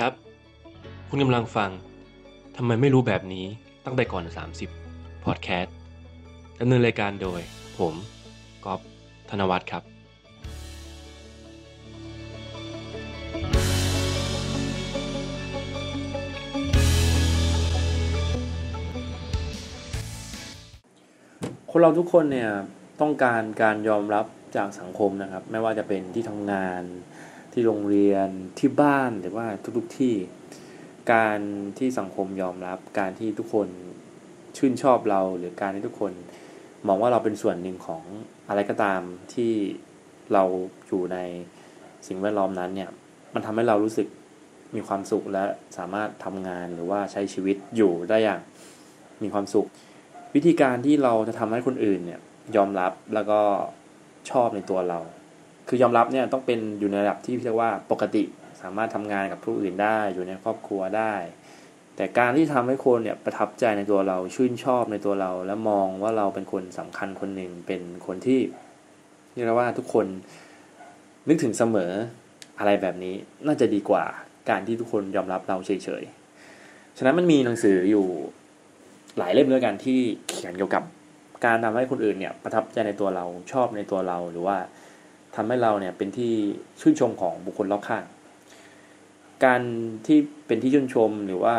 ครับ คุณกำลังฟังทำไมไม่รู้แบบนี้ตั้งแต่ก่อน 30 พอดแคสต์ดำเนินรายการโดย ผมก๊อฟธนวัฒน์ครับ คนเราทุกคนเนี่ยต้องการการยอมรับจากสังคมนะครับ ไม่ว่าจะเป็นที่ทำงาน ที่โรงเรียนที่บ้านหรือว่าทุกๆที่ การที่สังคมยอมรับ การที่ทุกคนชื่นชอบเรา หรือการที่ทุกคนมองว่าเราเป็นส่วนหนึ่งของอะไรก็ตามที่เราอยู่ในสิ่งแวดล้อมนั้นเนี่ย มันทำให้เรารู้สึกมีความสุขและสามารถทำงานหรือว่าใช้ชีวิตอยู่ได้อย่างมีความสุข วิธีการที่เราจะทำให้คนอื่นเนี่ยยอมรับแล้วก็ชอบในตัวเรา คือยอมรับเนี่ยต้องเป็นอยู่ในระดับที่เรียกว่าปกติสามารถทำงานกับผู้อื่นได้อยู่ในครอบครัวได้ แต่การที่ทำให้คนเนี่ยประทับใจในตัวเราชื่นชอบในตัวเรา และมองว่าเราเป็นคนสำคัญคนหนึ่งเป็นคนที่เรียกว่าทุกคนนึกถึงเสมออะไรแบบนี้น่าจะดีกว่าการที่ทุกคนยอมรับเราเฉยๆ ฉะนั้นมันมีหนังสืออยู่หลายเล่มด้วยกันที่เขียนเกี่ยวกับการทำให้คนอื่นเนี่ยประทับใจในตัวเราชอบในตัวเราหรือว่า ทำให้เราเนี่ยเป็นที่ชื่นชมของบุคคลรอบข้าง การที่เป็นที่ชื่นชมหรือว่า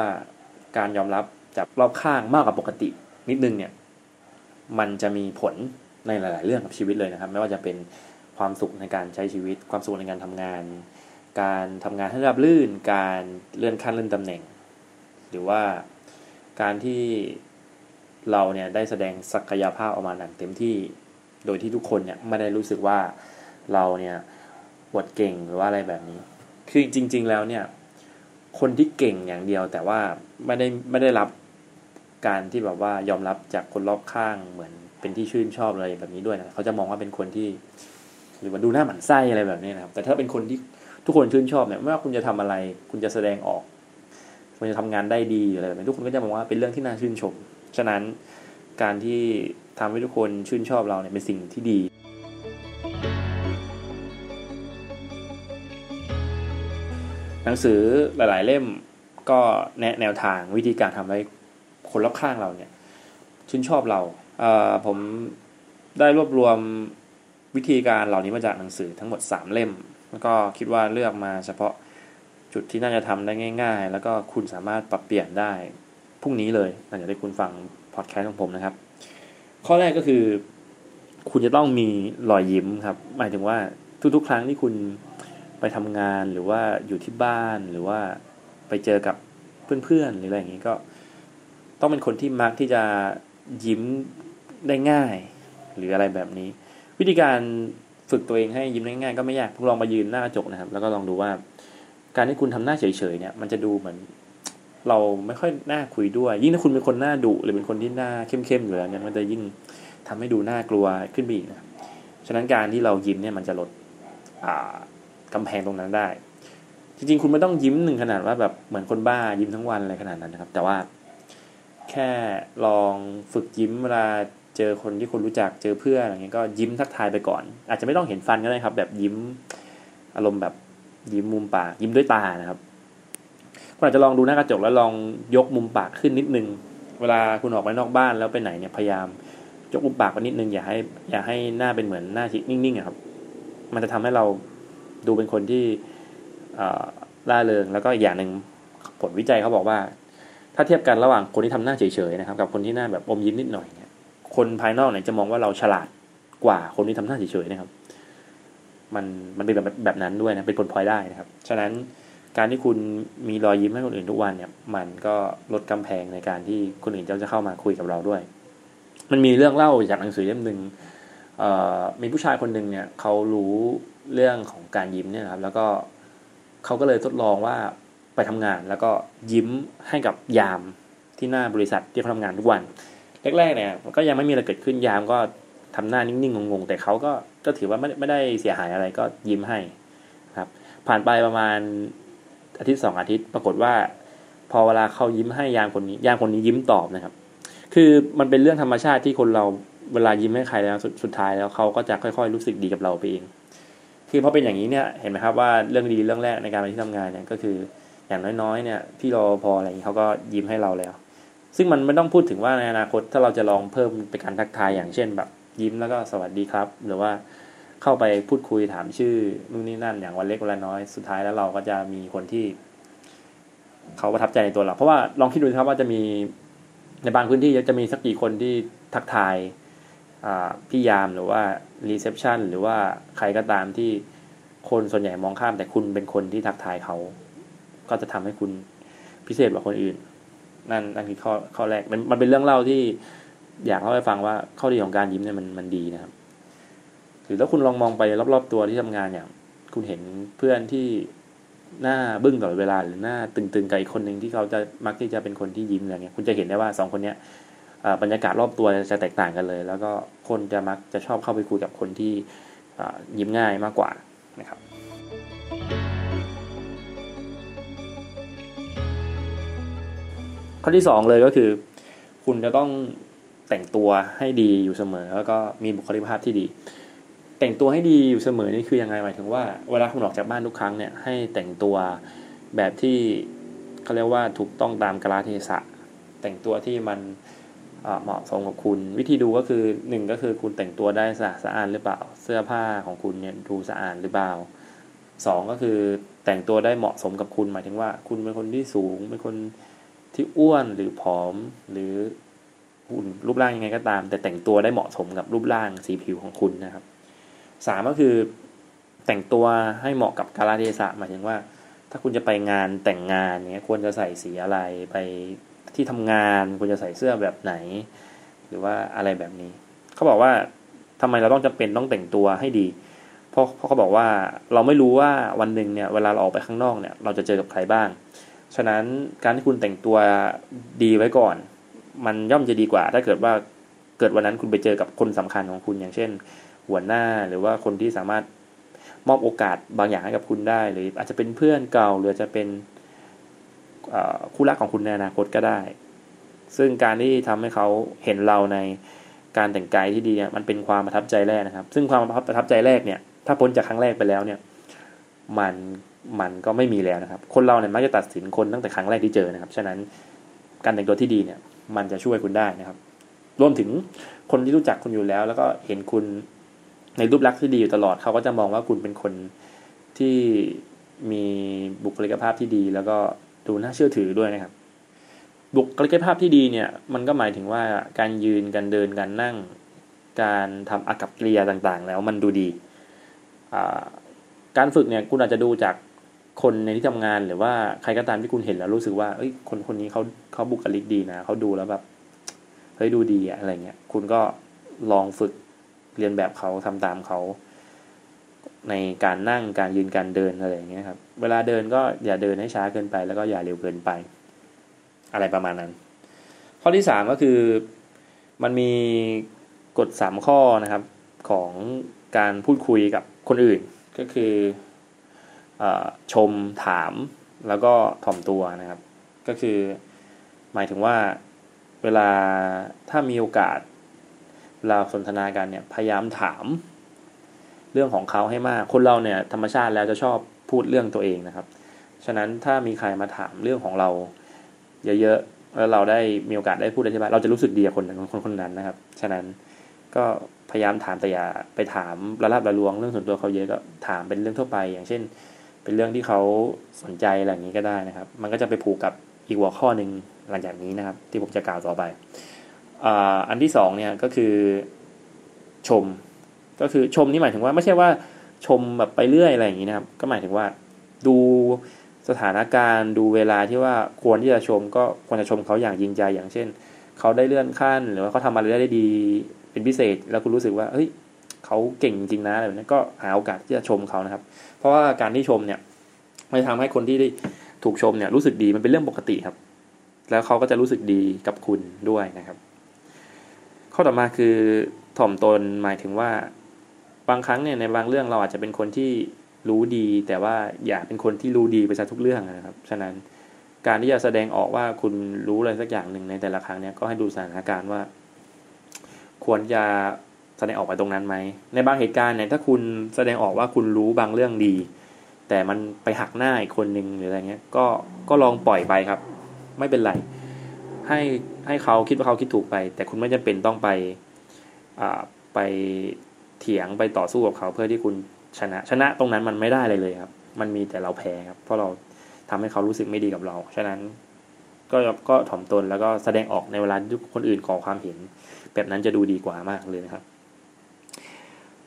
การยอมรับจากรอบข้างมากกว่าปกติ นิดนึงเนี่ย มันจะมีผลในหลาย ๆ เรื่องกับชีวิตเลยนะครับ ไม่ว่าจะเป็นความสุขในการใช้ชีวิต ความสุขในการทำงาน การทำงานให้ราบรื่น การเลื่อนขั้นเลื่อนตำแหน่ง หรือว่าการที่เราเนี่ยได้แสดงศักยภาพออกมาอย่างเต็มที่ โดยที่ทุกคนเนี่ยไม่ได้รู้สึกว่า เราเนี่ยบวดเก่งหรือว่าอะไรแบบนี้ คือจริง ๆ แล้วเนี่ย คนที่เก่งอย่างเดียว แต่ว่าไม่ได้ไม่ได้รับการที่แบบว่ายอมรับจากคนรอบข้างเหมือนเป็นที่ชื่นชอบอะไรแบบนี้ด้วยนะเขาจะมองว่าเป็นคนที่ หรือว่าดูหน้าหมันไส้อะไรแบบนี้นะครับ แต่ถ้าเป็นคนที่ทุกคนชื่นชอบเนี่ยไม่ว่าคุณจะทำอะไร คุณจะแสดงออก คุณจะทำงานได้ดีอะไรแบบนี้ทุกคนก็จะมองว่าเป็นเรื่องที่น่าชื่นชม ฉะนั้นการที่ทำให้ทุกคนชื่นชอบเราเนี่ยเป็นสิ่งที่ดี หนังสือหลาย ๆ เล่มก็แนะแนวทางวิธีการทำให้คนรอบข้างเราเนี่ย ชื่นชอบเราผมได้รวบรวมวิธีการเหล่านี้มาจากหนังสือทั้งหมด 3 เล่ม แล้วก็คิดว่าเลือกมาเฉพาะจุดที่น่าจะทำได้ง่าย ๆ แล้วก็คุณสามารถปรับเปลี่ยนได้พรุ่งนี้เลยหลังจากที่คุณฟังพอดแคสต์ของผมนะครับ ข้อแรกก็คือ คุณจะต้องมีรอยยิ้มครับ หมายถึงว่าทุกๆ ครั้งที่คุณ ไปทำงานหรือว่าอยู่ที่บ้านหรือว่าไปเจอกับเพื่อนๆหรืออะไรอย่างนี้ก็ต้องเป็นคนที่มักที่จะยิ้มได้ง่าย หรืออะไรแบบนี้ วิธีการฝึกตัวเองให้ยิ้มได้ง่ายก็ไม่ยากลองมายืนหน้ากระจกนะครับ แล้วก็ลองดูว่า การที่คุณทำหน้าเฉยๆเนี่ย มันจะดูเหมือน เราไม่ค่อยน่าคุยด้วย ยิ่งถ้าคุณเป็นคนหน้าดุหรือเป็นคนที่หน้าเข้มๆอยู่แล้วเนี่ยมันจะยิ่งทำให้ดูน่ากลัวขึ้นไปอีกนะฉะนั้นการที่เรายิ้มเนี่ยมันจะลด กำแพงตรงนั้นได้ จริงๆ คุณไม่ต้องยิ้มหนึ่งขนาดว่าแบบเหมือนคนบ้ายิ้มทั้งวันอะไรขนาดนั้นนะครับ แต่ว่าแค่ลองฝึกยิ้มเวลาเจอคนที่คุณรู้จักเจอเพื่อนอะไรเงี้ยก็ยิ้มทักทายไปก่อน อาจจะไม่ต้องเห็นฟันก็ได้ครับ แบบยิ้มอารมณ์แบบยิ้มมุมปากยิ้มด้วยตานะครับคุณอาจจะลองดูหน้ากระจกแล้วลองยกมุมปากขึ้นนิดนึง เวลาคุณออกไปนอกบ้านแล้วไปไหนเนี่ยพยายามยกมุมปากไปนิดนึงอย่าให้ อย่าให้หน้าเป็นเหมือนหน้าชิดนิ่งๆครับ มันจะทำให้เรา ดูเป็นคนที่ล่าเริงแล้วก็อย่างหนึ่งผลวิจัยเขาบอกว่า ถ้าเทียบกันระหว่างคนที่ทำหน้าเฉยๆนะครับ กับคนที่หน้าแบบอมยิ้มนิดหน่อยเนี่ยคนภายนอกเนี่ยจะมองว่าเราฉลาดกว่าคนที่ทำหน้าเฉยๆนะครับ มันมันเป็นแบบแบบนั้นด้วยนะเป็นผลพลอยได้นะครับ ฉะนั้นการที่คุณมีรอยยิ้มให้คนอื่นทุกวันเนี่ย มันก็ลดกำแพงในการที่คนอื่นจะจะเข้ามาคุยกับเราด้วย มันมีเรื่องเล่าจากหนังสือเล่มหนึ่งมีผู้ชายคนหนึ่งเนี่ยเขารู้เรื่องของการยิ้มเนี่ยครับ แล้วก็เขาก็เลยทดลองว่าไปทำงานแล้วก็ยิ้มให้กับยามที่หน้าบริษัทที่เขาทำงานทุกวันแรกๆเนี่ยก็ยังไม่มีอะไรเกิดขึ้นยามก็ทำหน้านิ่งๆงงๆแต่เขาก็ก็ถือว่าไม่ไม่ได้เสียหายอะไรก็ยิ้มให้ครับ ผ่านไปประมาณอาทิตย์สองอาทิตย์ปรากฏว่า พอเวลาเขายิ้มให้ยามคนนี้ ยามคนนี้ยิ้มตอบนะครับ คือมันเป็นเรื่องธรรมชาติที่คนเราเวลายิ้มให้ใครแล้วสุดท้ายแล้วเขาก็จะค่อย ๆ รู้สึกดีกับเราไปเอง คือพอเป็นอย่างนี้เนี่ยเห็นไหมครับว่าเรื่องดีเรื่องแรกในการไปที่ทำงานเนี่ยก็คืออย่างน้อยๆเนี่ยพี่รอพออะไรอย่างนี้เขาก็ยิ้มให้เราแล้ว ซึ่งมันไม่ต้องพูดถึงว่าในอนาคตถ้าเราจะลองเพิ่มเป็นการทักทายอย่างเช่นแบบยิ้มแล้วก็สวัสดีครับ หรือว่าเข้าไปพูดคุยถามชื่อนู่นนี่นั่นอย่างวันเล็กวันน้อยสุดท้ายแล้วเราก็จะมีคนที่ เขาประทับใจในตัวเรา เพราะว่าลองคิดดูครับว่าจะมีในบางพื้นที่จะมีสักกี่คนที่ทักทาย พี่ยามหรือว่ารีเซพชันหรือว่าใครก็ตามที่คนส่วนใหญ่มองข้าม แต่คุณเป็นคนที่ทักทายเขา ก็จะทำให้คุณพิเศษกว่าคนอื่น นั่นนั่นคือข้อข้อแรกมันมันเป็นเรื่องเล่าที่อยากเล่าให้ฟังว่าข้อดีของการยิ้มเนี่ยมันมันดีนะครับหรือถ้าคุณลองมองไปรอบๆตัวที่ทำงานอย่าง คุณเห็นเพื่อนที่หน้าบึ้งตลอดเวลาหรือหน้าตึงๆกับอีกคนหนึ่งที่เขาจะมักที่จะเป็นคนที่ยิ้มอะไรเงี้ยคุณจะเห็นได้ว่าสองคนเนี้ย บรรยากาศรอบตัวจะแตกต่างกันเลย แล้วก็คนจะมักจะชอบเข้าไปคุยกับคนที่ยิ้มง่ายมากกว่านะครับข้อที่สองเลยก็คือ คุณจะต้องแต่งตัวให้ดีอยู่เสมอ แล้วก็มีบุคลิกภาพที่ดี แต่งตัวให้ดีอยู่เสมอนี่คือยังไงหมายถึงว่าเวลาคุณออกจากบ้านทุกครั้งเนี่ยให้แต่งตัวแบบที่เขาเรียกว่าถูกต้องตามกาลเทศะ แต่งตัวที่มันเเหมาะสมกับคุณ วิธีดูก็คือหนึ่งก็คือคุณแต่งตัวได้สะอาดสะอาดหรือเปล่า เสื้อผ้าของคุณเนี่ยดูสะอาดหรือเปล่าสองก็คือแต่งตัวได้เหมาะสมกับคุณหมายถึงว่า คุณเป็นคนที่สูงเป็นคนที่อ้วนหรือผอมหรือหุ่นรูปร่างยังไงก็ตาม แต่แต่งตัวได้เหมาะสมกับรูปร่างสีผิวของคุณนะครับสามก็คือแต่งตัวให้เหมาะกับกาลเทศะหมายถึงว่า ถ้าคุณจะไปงานแต่งงานเนี้ยควรจะใส่สีอะไรไป ที่ทำงานควรจะใส่เสื้อแบบไหน หรือว่าอะไรแบบนี้ เขาบอกว่าทำไมเราต้องจำเป็นต้องแต่งตัวให้ดี เพราะเพราะเขาบอกว่าเราไม่รู้ว่าวันหนึ่งเนี่ยเวลาเราออกไปข้างนอกเนี่ย เราจะเจอกับใครบ้าง ฉะนั้นการที่คุณแต่งตัวดีไว้ก่อน มันย่อมจะดีกว่า ถ้าเกิดว่าเกิดวันนั้นคุณไปเจอกับคนสำคัญของคุณอย่างเช่น หัวหน้าหรือว่าคนที่สามารถมอบโอกาสบางอย่างให้กับคุณได้ หรืออาจจะเป็นเพื่อนเก่าหรือจะเป็น คู่รักของคุณในอนาคตก็ได้ ซึ่งการที่ทำให้เขาเห็นเราในการแต่งกายที่ดีมันเป็นความประทับใจแรกนะครับ ซึ่งความประทับใจแรกเนี่ย ถ้าพ้นจากครั้งแรกไปแล้วเนี่ย มันมันก็ไม่มีแล้วนะครับ คนเราเนี่ยมักจะตัดสินคนตั้งแต่ครั้งแรกที่เจอนะครับ ฉะนั้นการแต่งตัวที่ดีเนี่ย มันจะช่วยคุณได้นะครับ รวมถึงคนที่รู้จักคุณอยู่แล้ว แล้วก็เห็นคุณในรูปลักษณ์ที่ดีอยู่ตลอดเขาก็จะมองว่าคุณเป็นคนที่มีบุคลิกภาพที่ดี แล้วก็ ดูน่าเชื่อถือด้วยนะครับ บุคลิกภาพที่ดีเนี่ย มันก็หมายถึงว่าการยืนการเดินการนั่ง การทำอากับกิริยาต่างๆ แล้วมันดูดี การฝึกเนี่ยคุณอาจจะดูจากคนในที่ทำงานหรือว่าใครก็ตามที่คุณเห็นแล้วรู้สึกว่าเอ้ยคนคนนี้เขาเขาบุคลิกดีนะเขาดูแล้วแบบเฮ้ยดูดีอะอะไรเงี้ยคุณก็ลองฝึกเรียนแบบเขาทำตามเขา ในการนั่งการยืนการเดินอะไรอย่างเงี้ยครับ เวลาเดินก็อย่าเดินให้ช้าเกินไป แล้วก็อย่าเร็วเกินไป อะไรประมาณนั้น ข้อที่สามก็คือมันมีกฎสามข้อนะครับของการพูดคุยกับคนอื่น ก็คืออชมถามแล้วก็ถ่อมตัวนะครับ ก็คือหมายถึงว่าเวลาถ้ามีโอกาสเราสนทนากันเนี่ยพยายามถาม เรื่องของเขาให้มาก คนเราเนี่ยธรรมชาติแล้วจะชอบพูดเรื่องตัวเองนะครับ ฉะนั้นถ้ามีใครมาถามเรื่องของเรา เยอะๆแล้วเราได้มีโอกาสได้พูดอธิบายเราจะรู้สึกดีกับคนคนคนนั้นนะครับ ฉะนั้นก็พยายามถามแต่อย่าไปถามระลาบระลวงเรื่องส่วนตัวเขาเยอะก็ถามเป็นเรื่องทั่วไป อย่างเช่น เป็นเรื่องที่เขาสนใจอะไรอย่างนี้ก็ได้นะครับ มันก็จะไปผูกกับอีกหัวข้อหนึ่งหลังจากนี้นะครับ ที่ผมจะกล่าวต่อไปอันที่สองเนี่ยก็คือชม ก็คือชมนี่หมายถึงว่าไม่ใช่ว่าชมแบบไปเรื่อยอะไรอย่างนี้นะครับ ก็หมายถึงว่าดูสถานการณ์ดูเวลาที่ว่าควรที่จะชม ก็ควรจะชมเขาอย่างจริงใจอย่างเช่นเขาได้เลื่อนขั้น หรือว่าเขาทำอะไรได้ดีเป็นพิเศษ แล้วคุณรู้สึกว่าเฮ้ยเขาเก่งจริงนะอะไรแบบนี้ก็หาโอกาสที่จะชมเขานะครับ เพราะว่าการที่ชมเนี่ยมันทำให้คนที่ได้ถูกชมเนี่ยรู้สึกดีมันเป็นเรื่องปกติครับ แล้วเขาก็จะรู้สึกดีกับคุณด้วยนะครับ ข้อต่อมาคือถ่อมตนหมายถึงว่า บางครั้งเนี่ยในบางเรื่องเราอาจจะเป็นคนที่รู้ดี แต่ว่าอย่าเป็นคนที่รู้ดีไปซะทุกเรื่องนะครับ ฉะนั้นการที่จะแสดงออกว่าคุณรู้อะไรสักอย่างหนึ่งในแต่ละครั้งเนี่ยก็ให้ดูสถานการณ์ว่า ควรจะแสดงออกไปตรงนั้นไหม ในบางเหตุการณ์เนี่ยถ้าคุณแสดงออกว่าคุณรู้บางเรื่องดีแแต่มันไปหักหน้าอีกคนหนึ่งหรืออะไรเงี้ยก็ก็ลองปล่อยไปครับ ไม่เป็นไรให้ให้เขาคิดว่าเขาคิดถูกไป แต่คุณไม่จำเป็นต้องไปอ่าไป เถียงไปต่อสู้กับเขาเพื่อที่คุณชนะ ชนะตรงนั้นมันไม่ได้เลยเลยครับ มันมีแต่เราแพ้ครับ เพราะเราทำให้เขารู้สึกไม่ดีกับเรา ฉะนั้นก็ก็ถ่อมตนแล้วก็แสดงออกในเวลาที่คนอื่นขอความเห็น แบบนั้นจะดูดีกว่ามากเลยนะครับ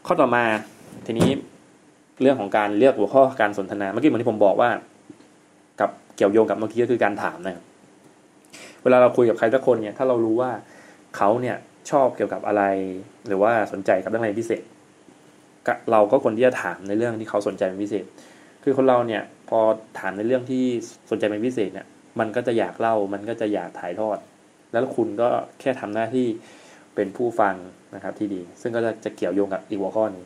ข้อต่อมาทีนี้เรื่องของการเลือกหัวข้อการสนทนาเมื่อกี้เหมือนที่ผมบอกว่า กับเกี่ยวโยงกับเมื่อกี้ก็คือการถามนะครับเวลาเราคุยกับใครสักคนเนี่ย ถ้าเรารู้ว่าเขาเนี่ย ชอบเกี่ยวกับอะไร หรือว่าสนใจกับเรื่องอะไรพิเศษ เราก็ควรที่จะถามในเรื่องที่เขาสนใจเป็นพิเศษ คือคนเราเนี่ยพอถามในเรื่องที่สนใจเป็นพิเศษเนี่ย มันก็จะอยากเล่า มันก็จะอยากถ่ายทอด แล้วคุณก็แค่ทำหน้าที่เป็นผู้ฟังนะครับที่ดี ซึ่งก็จะจะเกี่ยวโยงกับอีกหัวข้อนึง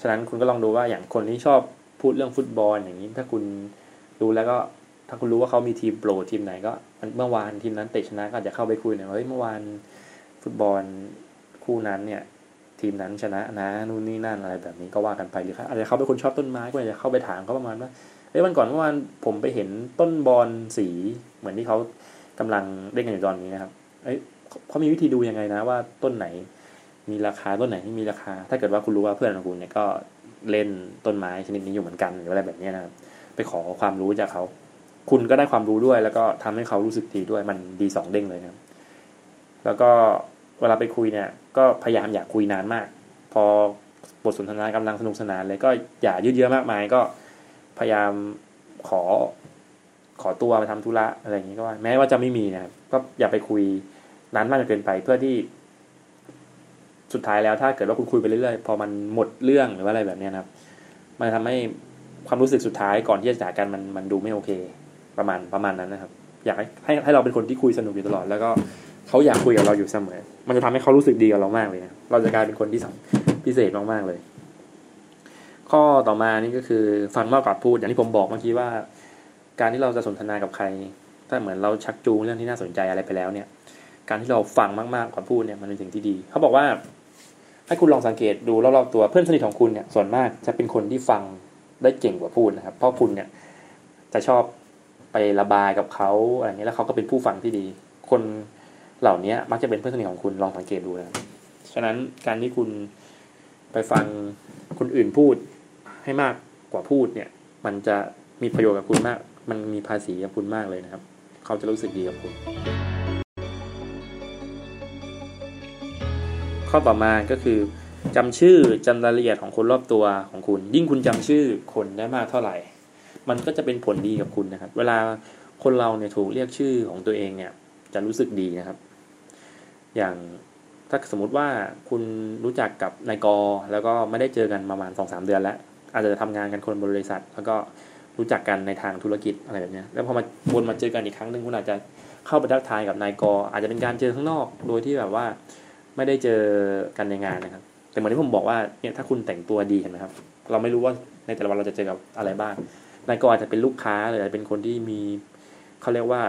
ฉะนั้นคุณก็ลองดูว่าอย่างคนที่ชอบพูดเรื่องฟุตบอลอย่างนี้ ถ้าคุณรู้แล้วก็ถ้าคุณรู้ว่าเขามีทีมโปรทีมไหนก็เมื่อวานทีมนั้นเตะชนะก็อาจจะเข้าไปคุยหน่อยว่าเฮ้ยเมื่อวาน ฟุตบอลคู่นั้นเนี่ย ทีมนั้นชนะนะนู่นนี่นั่นอะไรแบบนี้ก็ว่ากันไปหรืออาจจะเขาเป็นคนชอบต้นไม้ก็อาจจะเข้าไปถามเขาประมาณว่าเอ้ยวันก่อนเมื่อวานผมไปเห็นต้นบอลสี เหมือนที่เขากำลังเล่นกันอยู่ตอนนี้นะครับ เอ้ยเขามีวิธีดูยังไงนะ ว่าต้นไหน มีราคาต้นไหนที่มีราคา ถ้าเกิดว่าคุณรู้ว่าเพื่อนของคุณเนี่ยก็เล่นต้นไม้ชนิดนี้อยู่เหมือนกันหรืออะไรแบบนี้นะครับ ไปขอความรู้จากเขา คุณก็ได้ความรู้ด้วย แล้วก็ทำให้เขารู้สึกดีด้วยมันดีสองเด้งเลยครับ แล้วก็เวลาไปคุยเนี่ยก็พยายามอยากคุยนานมาก พอบทสนทนากำลังสนุกสนานเลยก็อย่ายืดเยอะมากมายก็พยายามขอขอตัวไปทำธุระอะไรอย่างนี้ก็ว่าแม้ว่าจะไม่มีนะครับก็อย่าไปคุยนานมากจนเกินไปเพื่อที่ สุดท้ายแล้วถ้าเกิดว่าคุณคุยไปเรื่อยๆพอมันหมดเรื่องหรือว่าอะไรแบบนี้นะครับ มันทำให้ความรู้สึกสุดท้ายก่อนที่จะจากกันมันมันดูไม่โอเค ประมาณประมาณนั้นนะครับ อยากให้ให้ให้เราเป็นคนที่คุยสนุกอยู่ตลอดแล้วก็ เขาอยากคุยกับเราอยู่เสมอ มันจะทำให้เขารู้สึกดีกับเรามากเลยนะ เราจะกลายเป็นคนที่สัพิเศษมากๆเลย ข้อต่อมานี่ก็คือฟังมากกว่าพูด อย่างที่ผมบอกเมื่อกี้ว่า การที่เราจะสนทนากับใคร ถ้าเหมือนเราชักจูงเรื่องที่น่าสนใจอะไรไปแล้วเนี่ย การที่เราฟังมากๆกว่าพูดเนี่ยมันเป็นสิ่งที่ดี เขาบอกว่า ให้คุณลองสังเกตดูรอบๆตัวเพื่อนสนิทของคุณเนี่ย ส่วนมากจะเป็นคนที่ฟังได้เก่งกว่าพูดนะครับ เพราะคุณเนี่ยจะชอบไประบายกับเขาอะไรเงี้ยแล้วเขาก็เป็นผู้ฟังที่ดี คน เหล่านี้มักจะเป็นเพื่อนสนิทของคุณลองสังเกตดูนะฉะนั้นการที่คุณไปฟังคนอื่นพูดให้มากกว่าพูดเนี่ย มันจะมีประโยชน์กับคุณมาก มันมีภาษีกับคุณมากเลยนะครับ เขาจะรู้สึกดีกับคุณ ข้อต่อมาก็คือจำชื่อจำรายละเอียดของคนรอบตัวของคุณ ยิ่งคุณจำชื่อคนได้มากเท่าไหร่ มันก็จะเป็นผลดีกับคุณนะครับ เวลาคนเราเนี่ยถูกเรียกชื่อของตัวเองเนี่ย จะรู้สึกดีนะครับ อย่างถ้าสมมติว่าคุณรู้จักกับนายกแล้วก็ไม่ได้เจอกันประมาณสองสามเดือนแล้ว อาจจะทำงานกันคนบริษัท แล้วก็รู้จักกันในทางธุรกิจอะไรแบบนี้แล้วพอมาวนมาเจอกันอีกครั้งหนึ่งคุณอาจจะเข้าไปทักทายกับนายกอาจจะเป็นการเจอข้างนอก โดยที่แบบว่าไม่ได้เจอกันในงานนะครับ แต่เหมือนที่ผมบอกว่าเนี่ยถ้าคุณแต่งตัวดีเห็นไหมครับ เราไม่รู้ว่าในแต่ละวันเราจะเจอกับอะไรบ้างนายกอาจจะเป็นลูกค้าหรืออาจจะเป็นคนที่มีเขาเรียกว่า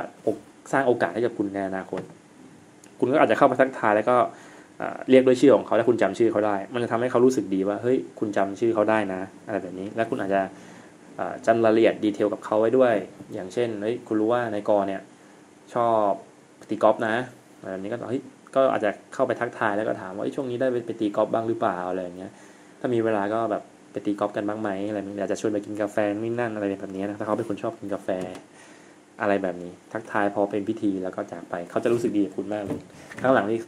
สร้างโอกาสให้กับคุณในอนาคต คุณก็อาจจะเข้ามาทักทายแล้วก็เรียกด้วยชื่อของเขาแล้วคุณจำชื่อเขาได้ มันจะทำให้เขารู้สึกดีว่าเฮ้ยคุณจำชื่อเขาได้นะอะไรแบบนี้ แล้วคุณอาจจะจำรายละเอียดดีเทลกับเขาไว้ด้วย อย่างเช่นเฮ้ยคุณรู้ว่านายกเนี่ยชอบตีกอล์ฟนะแบบนี้ก็เฮ้ยก็อาจจะเข้าไปทักทายแล้วก็ถามว่าช่วงนี้ได้ไปตีกอล์ฟบ้างหรือเปล่าอะไรอย่างเงี้ย ถ้ามีเวลาก็แบบไปตีกอล์ฟกันบ้างไหมอะไรอยากจะชวนไปกินกาแฟนี่นั่นอะไรแบบนี้นะถ้าเขาเป็นคนชอบกินกาแฟ อะไรแบบนี้ ทักทายพอเป็นพิธีแล้วก็จากไป เขาจะรู้สึกดีกับคุณมากเลยข้างหลังนี่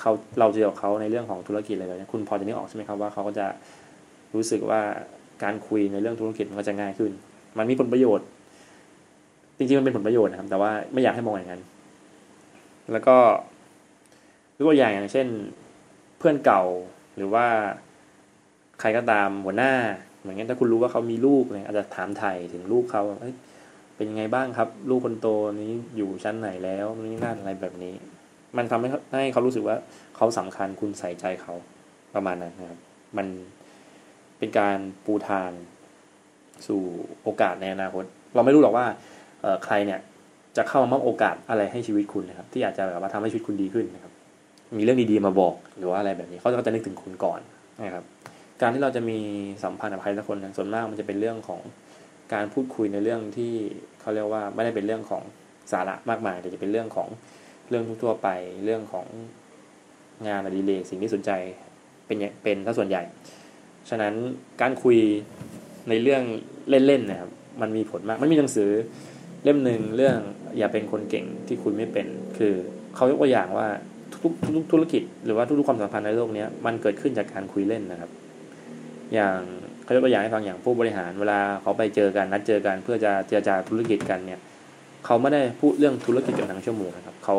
เขาเราเจอกับเขาในเรื่องของธุรกิจอะไรแบบนี้คุณพอจะนึกออกใช่ไหมครับว่าเขาก็จะรู้สึกว่าการคุยในเรื่องธุรกิจมันก็จะง่ายขึ้น มันมีผลประโยชน์ จริงๆมันเป็นผลประโยชน์นะครับ แต่ว่าไม่อยากให้มองอย่างนั้น แล้วก็ยกตัวอย่างอย่างเช่น เพื่อนเก่าหรือว่าใครก็ตามหัวหน้า เหมือนกันถ้าคุณรู้ว่าเขามีลูกเนี่ยอาจจะถามไถ่ถึงลูกเขา เป็นยังไงบ้างครับ ลูกคนโตนี้อยู่ชั้นไหนแล้วนี่นั่นอะไรแบบนี้ มันทำให้ให้เขารู้สึกว่าเขาสำคัญคุณใส่ใจเขาประมาณนั้นนะครับ มันเป็นการปูทางสู่โอกาสในอนาคต เราไม่รู้หรอกว่าใครเนี่ย จะเข้ามามอบโอกาสอะไรให้ชีวิตคุณนะครับ ที่อาจจะแบบว่าทำให้ชีวิตคุณดีขึ้นนะครับ มีเรื่องดีๆมาบอกหรือว่าอะไรแบบนี้เขาจะนึกถึงคุณก่อนนะครับ การที่เราจะมีสัมพันธ์กับใครสักคนส่วนมากมันจะเป็นเรื่องของ การพูดคุยในเรื่องที่เขาเรียกว่าไม่ได้เป็นเรื่องของสาระมากมาย แต่จะเป็นเรื่องของเรื่องทั่วไปเรื่องของงานอดิเรกสิ่งที่สนใจเป็นเป็นถ้าส่วนใหญ่ ฉะนั้นการคุยในเรื่องเล่นๆนะครับมันมีผลมากมันมีหนังสือเล่มหนึ่งเรื่องอย่าเป็นคนเก่งที่คุณไม่เป็น คือเขายกตัวอย่างว่าทุกทุกธุรกิจหรือว่าทุกๆความสัมพันธ์ในโลกนี้มันเกิดขึ้นจากการคุยเล่นนะครับ อย่าง เขายกตัวอย่างให้ฟังอย่างผู้บริหารเวลาเขาไปเจอกันนัดเจอกัน เพื่อจะเจรจาธุรกิจกันเนี่ยเขาไม่ได้พูดเรื่องธุรกิจกันทั้งชั่วโมงนะครับเขา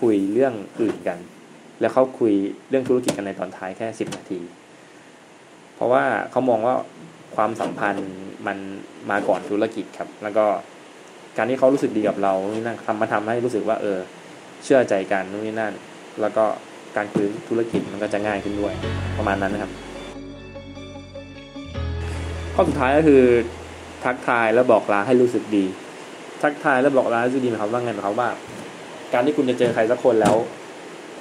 คุยเรื่องอื่นกัน แล้วเขาคุยเรื่องธุรกิจกันในตอนท้ายแค่สิบนาที เพราะว่าเขามองว่าความสัมพันธ์มันมาก่อนธุรกิจครับ แล้วก็การที่เขารู้สึกดีกับเรานี่นั่นทำมาทำให้รู้สึกว่าเออ เชื่อใจกันนู่นนี่นั่น แล้วก็การคุยธุรกิจมันก็จะง่ายขึ้นด้วยประมาณนั้นนะครับ ข้อสุดท้ายก็คือ ทักทายแล้วบอกลาให้รู้สึกดี ทักทายแล้วบอกลาให้รู้สึกดีหมายความว่าไงหมายความว่า การที่คุณจะเจอใครสักคนแล้ว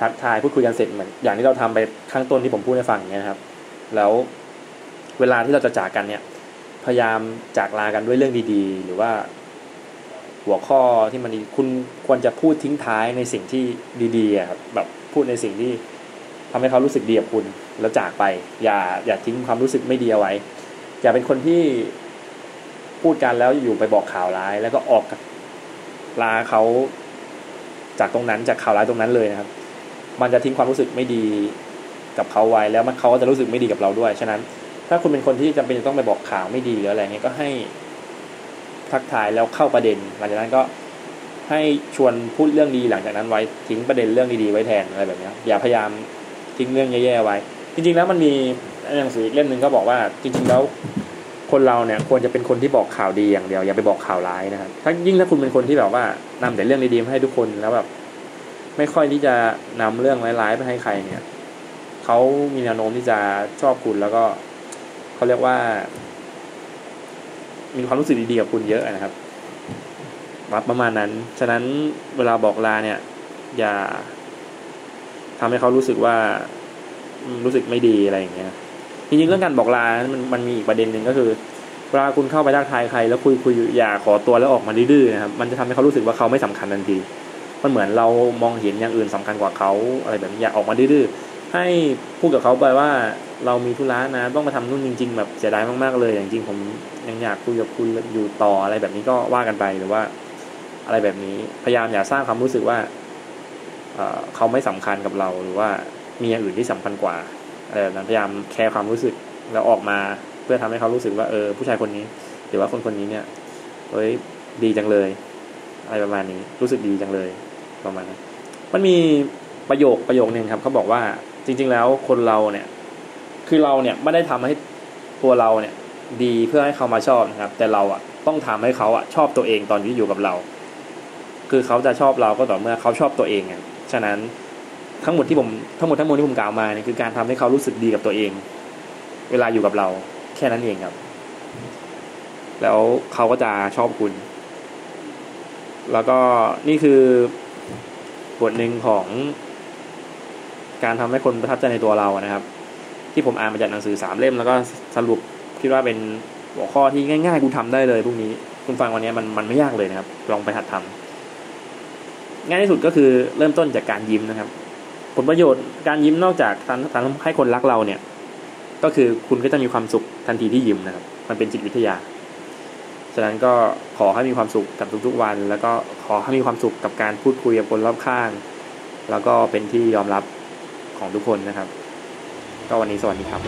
ทักทายพูดคุยกันเสร็จเหมือนอย่างที่เราทำไปข้างต้นที่ผมพูดให้ฟังอย่างเงี้ยครับ แล้วเวลาที่เราจะจากกันเนี่ย พยายามจากลากันด้วยเรื่องดีๆ หรือว่าหัวข้อที่มันดีคุณควรจะพูดทิ้งท้ายในสิ่งที่ดีๆครับแบบพูดในสิ่งที่ทำให้เขารู้สึกดีกับคุณ แล้วจากไป อย่าอย่าทิ้งความรู้สึกไม่ดีเอาไว้ อย่าเป็นคนที่พูดกันแล้วอยู่ไปบอกข่าวร้าย แล้วก็ออกลาเขาจากตรงนั้นจากข่าวร้ายตรงนั้นเลยนะครับ มันจะทิ้งความรู้สึกไม่ดีกับเขาไว้แล้วมันเขาก็จะรู้สึกไม่ดีกับเราด้วยฉะนั้น ถ้าคุณเป็นคนที่จำเป็นจะต้องไปบอกข่าวไม่ดีหรืออะไรเงี้ยก็ให้ทักทายแล้วเข้าประเด็น หลังจากนั้นก็ให้ชวนพูดเรื่องดีหลังจากนั้นไว้ทิ้งประเด็นเรื่องดีๆไว้แทนอะไรแบบนี้อย่าพยายามทิ้งเรื่องแย่ๆไว้ จริงๆแล้วมันมี หนังสืออีกเล่มหนึ่งก็บอกว่าจริงๆแล้วคนเราเนี่ยควรจะเป็นคนที่บอกข่าวดีอย่างเดียวอย่าไปบอกข่าวร้ายนะครับถ้ายิ่งถ้าคุณเป็นคนที่แบบว่านำแต่เรื่องดีๆให้ทุกคนแล้วแบบไม่ค่อยที่จะนำเรื่องร้ายๆไปให้ใครเนี่ยเขามีแนวโน้มที่จะชอบคุณแล้วก็เขาเรียกว่า มีความรู้สึกดีๆกับคุณเยอะนะครับประมาณนั้น ฉะนั้นเวลาบอกลาเนี่ย อย่าทำให้เขารู้สึกว่ารู้สึกไม่ดีอะไรอย่างเงี้ย จริงๆเรื่องการบอกลา มันมันมีอีกประเด็นหนึ่งก็คือเวลาคุณเข้าไปทักทายใคร แล้วคุยคุยอย่าขอตัวแล้วออกมาดื้อๆนะครับมันจะทำให้เขารู้สึกว่าเขาไม่สำคัญทันทีมันเหมือนเรามองเห็นอย่างอื่นสำคัญกว่าเขาอะไรแบบนี้อย่าออกมาดื้อๆให้พูดกับเขาไปว่าเรามีธุระนะต้องมาทำนู่นจริง ๆ แบบเสียดายมากๆเลยอย่างจริงผมยังอยากคุยกับคุณอยู่ต่ออะไรแบบนี้ก็ว่ากันไปหรือว่า อะไรแบบนี้พยายามอย่าสร้างความรู้สึกว่าเขาไม่สำคัญกับเราหรือว่ามีอย่างอื่นที่สำคัญกว่า อะไรแบบนั้นพยายามแคร์ความรู้สึกแล้วออกมาเพื่อทำให้เขารู้สึกว่าเออผู้ชายคนนี้ หรือว่าคนคนนี้เนี่ยเฮ้ยดีจังเลย อะไรประมาณนี้รู้สึกดีจังเลยประมาณนั้นมันมีประโยคประโยคนึงครับเขาบอกว่าจริง ๆ แล้วคนเราเนี่ย คือเราเนี่ยไม่ได้ทำให้ตัวเราเนี่ย ดีเพื่อให้เขามาชอบนะครับ แต่เราอะต้องทำให้เขาอะชอบตัวเองตอนที่อยู่กับเรา คือเขาจะชอบเราก็ต่อเมื่อเขาชอบตัวเองอะฉะนั้น ทั้งหมดที่ผมทั้งหมดทั้งมวลที่ผมกล่าวมาเนี่ยคือการทำให้เขารู้สึกดีกับตัวเอง เวลาอยู่กับเรา แค่นั้นเองครับ แล้วเขาก็จะชอบคุณ แล้วก็นี่คือบทหนึ่งของ การทำให้คนประทับใจในตัวเรานะครับ ที่ผมอ่านมาจากหนังสือสามเล่มแล้วก็สรุปคิดว่าเป็นหัวข้อที่ง่ายๆคุณทำได้เลยพรุ่งนี้ คุณฟังวันนี้มันมันไม่ยากเลยนะครับ ลองไปหัดทำง่ายที่สุดก็คือเริ่มต้นจากการยิ้มนะครับ ผลประโยชน์การยิ้มนอกจากทำให้คนรักเราเนี่ย ก็คือคุณก็จะมีความสุขทันทีที่ยิ้มนะครับ มันเป็นจิตวิทยา ฉะนั้นก็ขอให้มีความสุขกับทุกๆวัน แล้วก็ขอให้มีความสุขกับการพูดคุยกับคนรอบข้าง แล้วก็เป็นที่ยอมรับของทุกคนนะครับ ก็วันนี้สวัสดีครับ